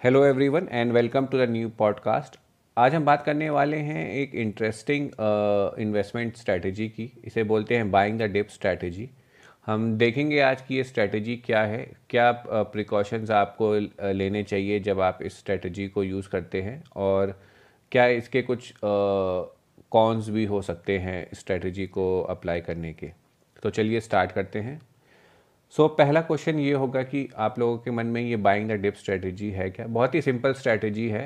Hello everyone and welcome to the new podcast आज हम बात करने वाले हैं एक इंटरेस्टिंग इन्वेस्टमेंट स्ट्रैटेजी की। इसे बोलते हैं बाइंग द डिप स्ट्रैटेजी हम देखेंगे आज की ये स्ट्रैटेजी क्या है। क्या प्रिकॉशंस आपको लेने चाहिए जब आप इस स्ट्रैटेजी को यूज़ करते हैं और क्या इसके कुछ कॉन्स भी हो सकते हैं स्ट्रैटेजी को अप्लाई करने के। तो चलिए स्टार्ट करते हैं। सो so, पहला क्वेश्चन ये होगा कि आप लोगों के मन में ये बाइंग द डिप स्ट्रेटजी है क्या? बहुत ही सिंपल स्ट्रेटजी है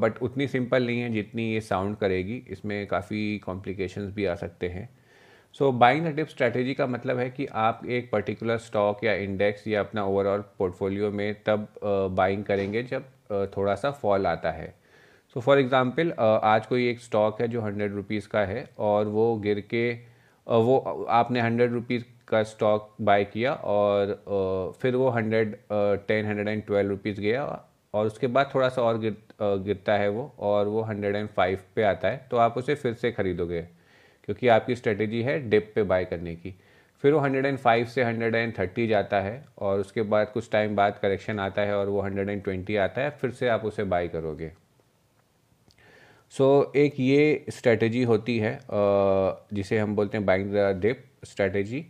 बट उतनी सिंपल नहीं है जितनी ये साउंड करेगी। इसमें काफ़ी कॉम्प्लिकेशंस भी आ सकते हैं। So buying the dip strategy का मतलब है कि आप एक पर्टिकुलर स्टॉक या इंडेक्स या अपना ओवरऑल पोर्टफोलियो में तब बाइंग uh, करेंगे जब uh, थोड़ा सा फॉल आता है। सो फॉर एग्ज़ाम्पल आज कोई एक स्टॉक है जो हंड्रेड रुपीज़ का है और वो गिर के uh, वो आपने हंड्रेड रुपीज़ का स्टॉक बाय किया और फिर वो hundred ten hundred and twelve rupees गया और उसके बाद थोड़ा सा और गिर गिरता है वो और वो हंड्रेड एंड फाइव पे आता है। तो आप उसे फिर से ख़रीदोगे क्योंकि आपकी स्ट्रेटेजी है डिप पे बाय करने की। फिर वो हंड्रेड एंड फाइव से हंड्रेड एंड थर्टी जाता है और उसके बाद कुछ टाइम बाद करेक्शन आता है और वो हंड्रेड एंड ट्वेंटी आता है फिर से आप उसे बाय करोगे। सो so, एक ये स्ट्रेटजी होती है जिसे हम बोलते हैं बाइंग द डिप स्ट्रेटजी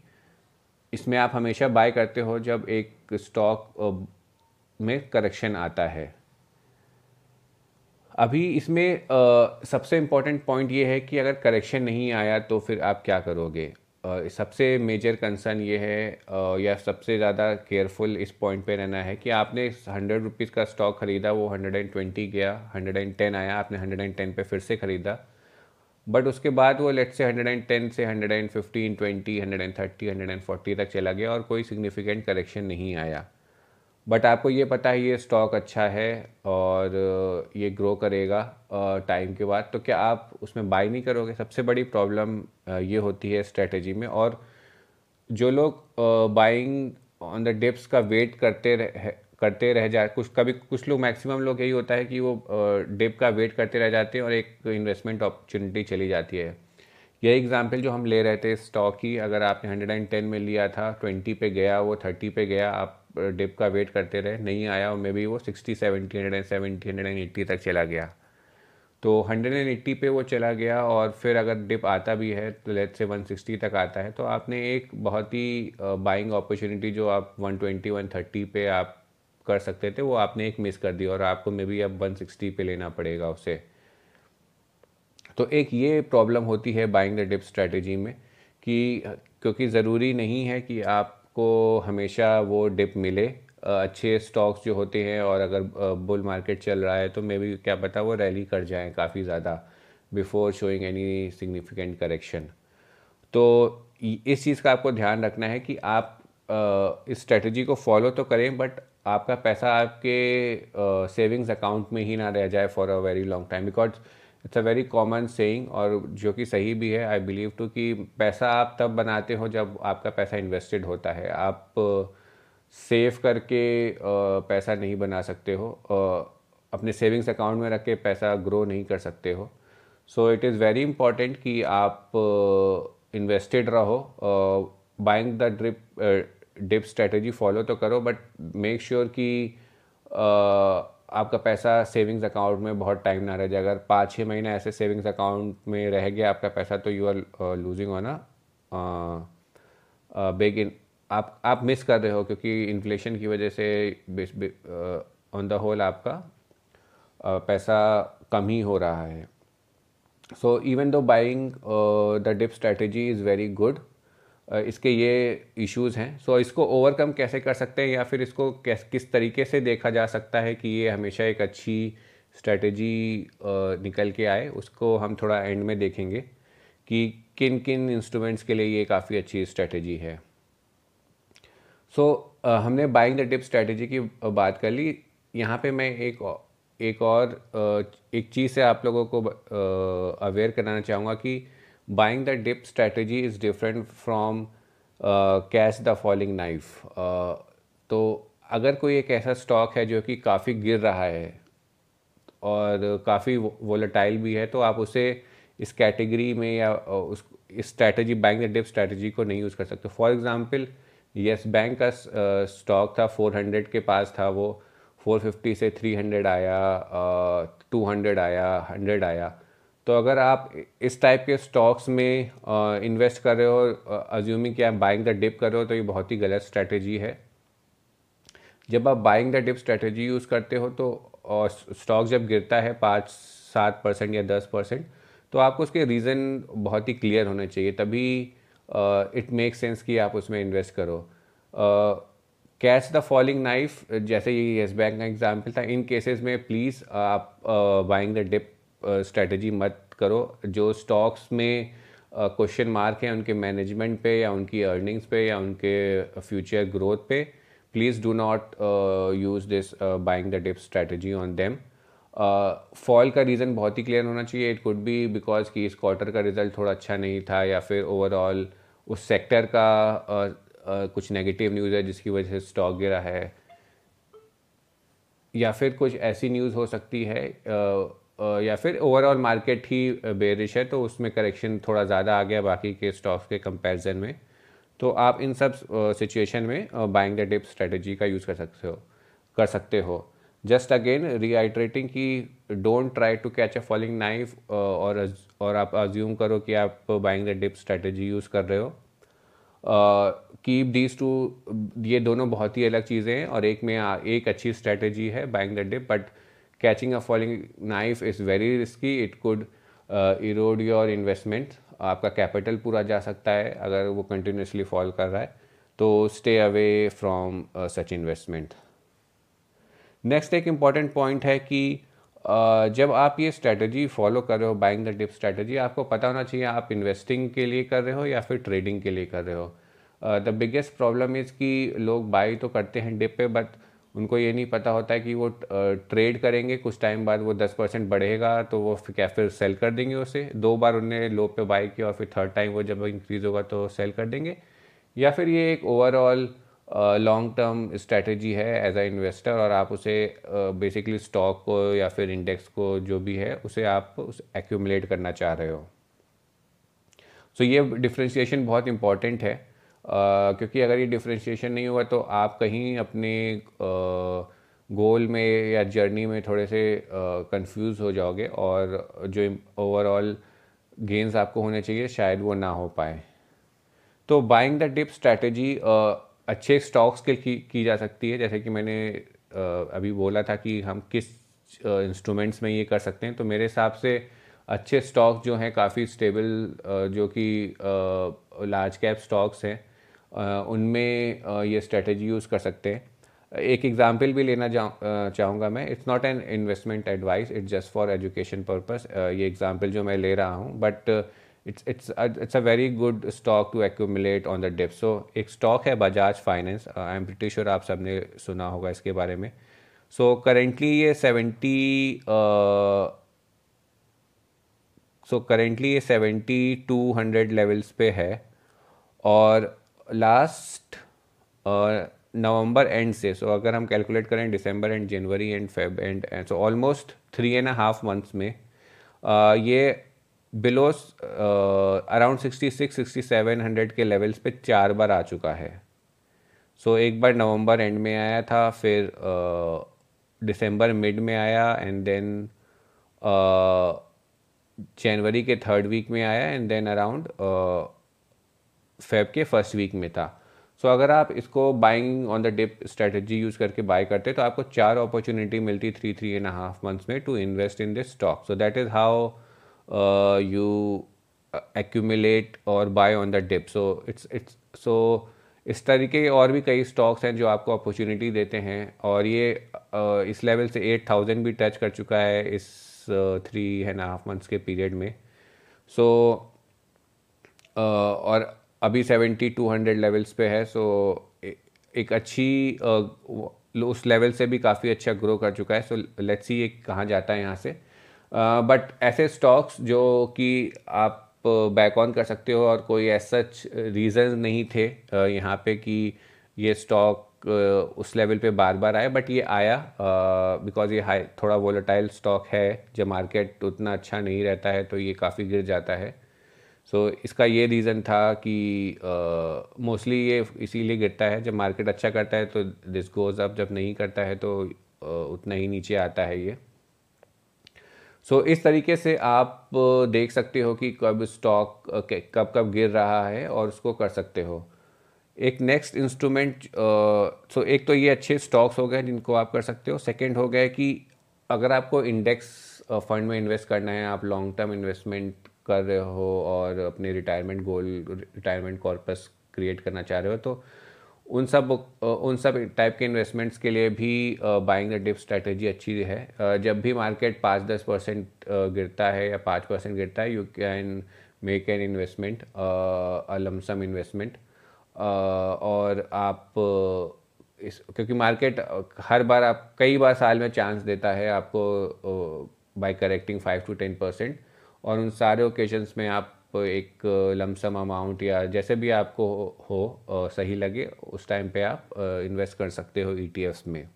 इसमें आप हमेशा बाय करते हो जब एक स्टॉक में करेक्शन आता है। अभी इसमें आ, सबसे इंपॉर्टेंट पॉइंट ये है कि अगर करेक्शन नहीं आया तो फिर आप क्या करोगे? आ, सबसे मेजर कंसर्न ये है आ, या सबसे ज़्यादा केयरफुल इस पॉइंट पे रहना है कि आपने हंड्रेड रुपीज़ का स्टॉक ख़रीदा वो हंड्रेड एंड ट्वेंटी गया हंड्रेड एंड टेन आया आपने हंड्रेड एंड टेन पे फिर से ख़रीदा। बट उसके बाद वो लेट से 110 से 115, 20, 130, 140 तक चला गया और कोई सिग्निफिकेंट करेक्शन नहीं आया। बट आपको ये पता है ये स्टॉक अच्छा है और ये ग्रो करेगा टाइम के बाद। तो क्या आप उसमें बाई नहीं करोगे? सबसे बड़ी प्रॉब्लम ये होती है स्ट्रेटजी में और जो लोग बाइंग ऑन द डिप्स का वेट करते करते रह जाए कुछ, कभी, कुछ लोग मैक्सिमम लोग यही होता है कि वो डिप का वेट करते रह जाते हैं और एक इन्वेस्टमेंट अपॉर्चुनिटी चली जाती है। यह एग्जांपल जो हम ले रहे थे स्टॉक की, अगर आपने हंड्रेड एंड टेन में लिया था ट्वेंटी पे गया, वो थर्टी पे गया, आप डिप का वेट करते रहे, नहीं आया और मे बी वो sixty seventy hundred and seventy hundred and eighty तक चला गया। तो हंड्रेड एंड एट्टी पे वो चला गया और फिर अगर डिप आता भी है तो लेट से वन सिक्सटी तक आता है तो आपने एक बहुत ही बाइंग अपॉर्चुनिटी जो आप वन ट्वेंटी वन थर्टी पे आप कर सकते थे, वो आपने एक मिस कर दी और आपको मे बी अब 160 पे लेना पड़ेगा उसे। तो एक ये प्रॉब्लम होती है बाइंग द डिप स्ट्रेटजी में कि, क्योंकि ज़रूरी नहीं है कि आपको हमेशा वो डिप मिले। अच्छे स्टॉक्स जो होते हैं और अगर बुल मार्केट चल रहा है तो मे बी क्या पता वो रैली कर जाए काफ़ी ज़्यादा before showing any significant correction तो इस चीज़ का आपको ध्यान रखना है कि आप इस स्ट्रेटजी को फॉलो तो करें बट आपका पैसा आपके सेविंग्स अकाउंट में ही ना रह जाए for a very long time because it's a very common saying और जो कि सही भी है आई बिलीव टू कि पैसा आप तब बनाते हो जब आपका पैसा इन्वेस्टेड होता है। आप सेव करके पैसा नहीं बना सकते हो। अपने सेविंग्स अकाउंट में रख के पैसा ग्रो नहीं कर सकते हो। So it is very important कि आप इन्वेस्टेड रहो। Buying the drip dip strategy follow तो करो बट मेक श्योर कि आपका पैसा सेविंग्स अकाउंट में बहुत टाइम ना रह जाए। अगर पाँच छः महीने ऐसे सेविंग्स अकाउंट में रह गया आपका पैसा तो you are losing on a big in आप आप मिस कर रहे हो क्योंकि इन्फ्लेशन की वजह से ऑन द होल आपका uh, पैसा कम ही हो रहा है। So even though buying the dip strategy is very good इसके ये इश्यूज़ हैं। सो इसको ओवरकम कैसे कर सकते हैं या फिर इसको कैस किस तरीके से देखा जा सकता है कि ये हमेशा एक अच्छी स्ट्रेटजी निकल के आए उसको हम थोड़ा एंड में देखेंगे कि किन किन इंस्ट्रूमेंट्स के लिए ये काफ़ी अच्छी स्ट्रेटजी है। सो so, हमने बाइंग द टिप स्ट्रेटजी की बात कर ली। यहाँ पे मैं एक एक और एक चीज़ से आप लोगों को अवेयर कराना चाहूँगा कि buying the dip strategy is different from uh, the falling knife. Uh, तो अगर कोई एक ऐसा स्टॉक है जो कि काफ़ी गिर रहा है और काफ़ी वोलेटाइल भी है तो आप उसे इस कैटेगरी में या उस इस स्ट्रैटेजी बैंक डिप स्ट्रैटेजी को नहीं यूज़ कर सकते। फॉर एग्ज़ाम्पल यस बैंक का स्टॉक था 400 के पास था वो 450 से 300 आया टू हंड्रेड आया हंड्रेड आया। तो अगर आप इस टाइप के स्टॉक्स में इन्वेस्ट कर रहे हो अज्यूमिंग कि आप बाइंग द डिप कर रहे हो तो ये बहुत ही गलत स्ट्रैटेजी है। जब आप buying the dip strategy use करते हो तो स्टॉक जब गिरता है पाँच सात परसेंट या दस परसेंट तो आपको उसके रीज़न बहुत ही क्लियर होने चाहिए। तभी इट मेक सेंस कि आप उसमें इन्वेस्ट करो। कैच द फॉलिंग नाइफ जैसे ये येस बैंक का एग्ज़ाम्पल था इन केसेस में प्लीज़ आप बाइंग द डिप स्ट्रेटजी मत करो। जो स्टॉक्स में क्वेश्चन मार्क हैं उनके मैनेजमेंट पे या उनकी अर्निंग्स पे या उनके फ्यूचर ग्रोथ पे please do not use this buying the dip strategy on them fall का रीज़न बहुत ही क्लियर होना चाहिए। इट कुड बी बिकॉज़ कि इस क्वार्टर का रिज़ल्ट थोड़ा अच्छा नहीं था या फिर ओवरऑल उस सेक्टर का uh, uh, कुछ नेगेटिव न्यूज़ है जिसकी वजह से स्टॉक गिरा है। या फिर कुछ ऐसी न्यूज़ हो सकती है uh, या फिर ओवरऑल मार्केट ही बेरिश है तो उसमें करेक्शन थोड़ा ज़्यादा आ गया बाकी के स्टॉक्स के कंपैरिजन में। तो आप इन सब सिचुएशन में बाइंग द डिप स्ट्रेटजी का यूज़ कर सकते हो, कर सकते हो। जस्ट अगेन रीआइट्रेटिंग कि don't try to catch a falling knife और और आप अज्यूम करो कि आप buying the dip strategy use कर रहे हो। कीप दीज टू ये दोनों बहुत ही अलग चीज़ें हैं, और एक में एक अच्छी स्ट्रेटजी है buying the dip but catching a falling knife is very risky it could erode your investment आपका कैपिटल पूरा जा सकता है अगर वो कंटिन्यूसली फॉल कर रहा है। तो stay away from such investment next एक इंपॉर्टेंट पॉइंट है कि uh, जब आप ये स्ट्रैटेजी फॉलो कर रहे हो बाइंग द डिप स्ट्रैटेजी आपको पता होना चाहिए आप इन्वेस्टिंग के लिए कर रहे हो या फिर ट्रेडिंग के लिए कर रहे हो। द बिगेस्ट प्रॉब्लम इज़ कि लोग बाई तो करते हैं डिप पे बट उनको ये नहीं पता होता है कि वो ट्रेड करेंगे कुछ टाइम बाद वो दस परसेंट बढ़ेगा तो वो क्या फिर सेल कर देंगे उसे। दो बार उन्हें लो पे बाई किया और फिर थर्ड टाइम वो जब इंक्रीज़ होगा तो सेल कर देंगे। या फिर ये एक ओवरऑल लॉन्ग टर्म स्ट्रैटेजी है एज अ इन्वेस्टर और आप उसे बेसिकली uh, स्टॉक को या फिर इंडेक्स को जो भी है उसे आप उस एक्यूमुलेट करना चाह रहे हो। सो so, ये डिफ्रेंशिएशन बहुत इंपॉर्टेंट है। क्योंकि अगर ये डिफ्रेंशिएशन नहीं हुआ तो आप कहीं अपने गोल में या जर्नी में थोड़े से कंफ्यूज हो जाओगे और जो ओवरऑल गेंस आपको होने चाहिए शायद वो ना हो पाए। तो बाइंग द डिप स्ट्रैटेजी अच्छे स्टॉक्स के की, की जा सकती है। जैसे कि मैंने अभी बोला था कि हम किस इंस्ट्रूमेंट्स में ये कर सकते हैं। तो मेरे हिसाब से अच्छे स्टॉक्स जो हैं काफ़ी स्टेबल जो कि लार्ज कैप स्टॉक्स हैं। उनमें ये स्ट्रेटजी यूज़ कर सकते हैं। एक एग्ज़ाम्पल भी लेना चाहूँगा मैं। It's not an investment advice it's just for education purpose ये एग्ज़ाम्पल जो मैं ले रहा हूँ but it's it's it's a very good stock to accumulate on the dip so एक स्टॉक है Bajaj finance I am pretty sure आप सबने सुना होगा इसके बारे में। सो so, करेंटली ये सेवेंटी सो करेंटली ये सेवेंटी टू हंड्रेड लेवल्स पे है। और लास्ट नवंबर एंड से सो so अगर हम कैलकुलेट करें December and January and Feb and so almost three and half months में uh, ये below around sixty six sixty seven hundred के लेवल्स पे चार बार आ चुका है। सो so, एक बार नवंबर एंड में आया था फिर दिसंबर uh, मिड में आया एंड देन जनवरी के थर्ड वीक में आया एंड देन अराउंड फेब के फ़र्स्ट वीक में था। सो so, अगर आप इसको buying on the dip strategy use करके बाय करते तो आपको चार अपॉर्चुनिटी मिलती three three and half months में to invest in this stock so that is how you accumulate और buy on the dip so it's it's so इस तरीके के और भी कई स्टॉक्स हैं जो आपको अपॉर्चुनिटी देते हैं। और ये uh, इस लेवल से एट थाउज़ेंड भी टच कर चुका है इस थ्री एंड हाफ़ मंथ्स के पीरियड में। सो so, uh, और अभी सेवेंटी टू हंड्रेड लेवल्स पे है सो एक अच्छी उस लेवल से भी काफ़ी अच्छा ग्रो कर चुका है सो लेट्स सी ये कहाँ जाता है यहाँ से। बट ऐसे स्टॉक्स जो कि आप बैक ऑन कर सकते हो और कोई ऐसा रीज़न नहीं थे यहाँ पे कि ये स्टॉक उस लेवल पे बार बार आया बट ये आया बिकॉज़ ये हाई थोड़ा वोलेटाइल स्टॉक है, जब मार्केट उतना अच्छा नहीं रहता है तो ये काफ़ी गिर जाता है। सो so, इसका ये रीज़न था कि मोस्टली uh, ये इसीलिए गिरता है जब मार्केट अच्छा करता है तो दिस गोज़ अप जब नहीं करता है तो uh, उतना ही नीचे आता है ये। सो so, इस तरीके से आप देख सकते हो कि कब स्टॉक कब कब गिर रहा है और उसको कर सकते हो। एक नेक्स्ट इंस्ट्रूमेंट सो एक तो ये अच्छे स्टॉक्स हो गए जिनको आप कर सकते हो। सेकंड हो गया कि अगर आपको इंडेक्स फंड में इन्वेस्ट करना है आप लॉन्ग टर्म इन्वेस्टमेंट कर रहे हो और अपने retirement goal retirement corpus create करना चाह रहे हो तो उन सब उन सब टाइप के इन्वेस्टमेंट्स के लिए भी बाइंग द डिप स्ट्रेटेजी अच्छी है। जब भी मार्केट पाँच दस परसेंट गिरता है या पाँच परसेंट गिरता है you can make an investment lump sum investment और आप, इस, क्योंकि मार्केट हर बार आप, कई बार साल में चांस देता है आपको by correcting five to ten percent और उन सारे ओकेजन्स में आप एक लमसम अमाउंट या जैसे भी आपको हो सही लगे, उस टाइम पे आप इन्वेस्ट कर सकते हो ई e में।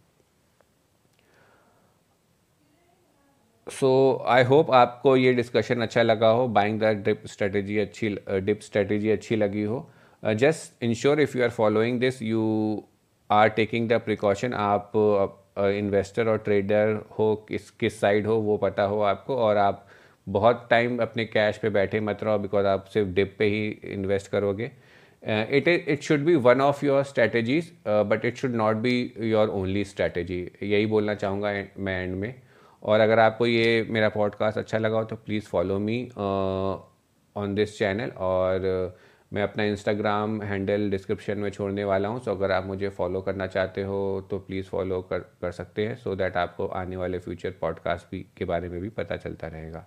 सो आई होप आपको ये डिस्कशन अच्छा लगा हो बाइंग द डिप स्ट्रेटेजी अच्छी डिप स्ट्रेटेजी अच्छी लगी हो। Just ensure if you are following this you are taking the precaution आप इन्वेस्टर और ट्रेडर हो, किस किस साइड हो, वो पता हो आपको, और आप बहुत टाइम अपने कैश पे बैठे मत रहो बिकॉज़ आप सिर्फ़ डिप पे ही इन्वेस्ट करोगे। It is it should be one of your strategies but it should not be your only strategy यही बोलना चाहूँगा मैं एंड में। और अगर आपको ये मेरा पॉडकास्ट अच्छा लगा हो तो please follow me on this channel और uh, मैं अपना इंस्टाग्राम हैंडल डिस्क्रिप्शन में छोड़ने वाला हूँ सो अगर आप मुझे फॉलो करना चाहते हो तो प्लीज़ फॉलो कर कर सकते हैं सो so दैट आपको आने वाले फ्यूचर पॉडकास्ट भी के बारे में भी पता चलता रहेगा।